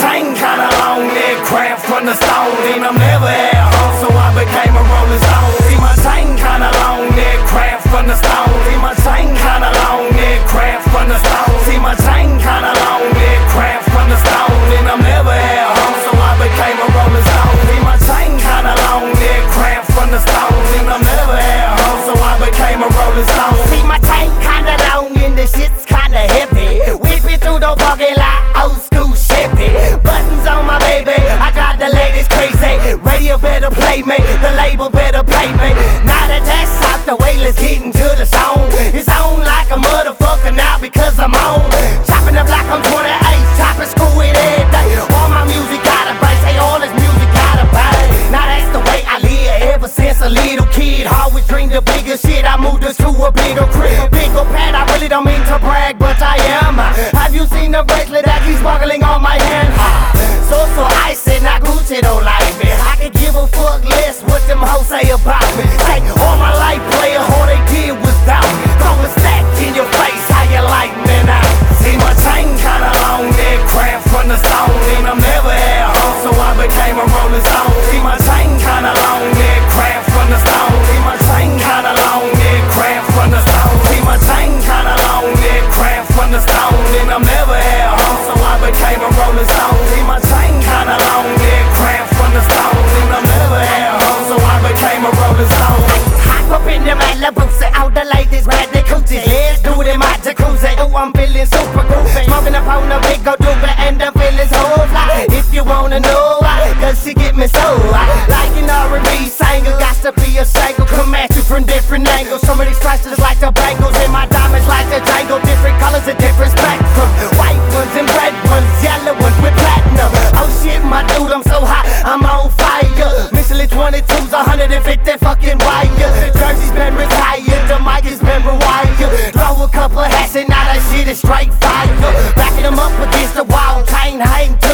chain kinda long, that craft from the stone. And I'm never at home, so I became a rolling stone. See, my chain kinda long. a bigger crib. a Bigger pad, I really don't mean to brag, but I am. Have you seen the bracelet that keeps sparkling on my hand? So, so icy, not Gucci don't like me. I could give a fuck less what them hoes say about me. Say, all my life, player, all they did was doubt me. Throw a stack in your face, how you like me now? See, my chain kinda long, that crap from the stone, and I'm never at home, so I became a rolling stone. See, my chain kinda long. a cruiser. Oh, I'm feeling super groovy. Smoking up on a big old doobie and I'm feeling so fly. If you wanna know, I, cause she get me so high. Like an R&B singer, got to be a single. Come at you from different angles. Some of these prices like the bangles and my diamonds like the tangle. Different colors and different specs. a couple of hats and now that shit is straight fire. Backing them up against the wall, can't hang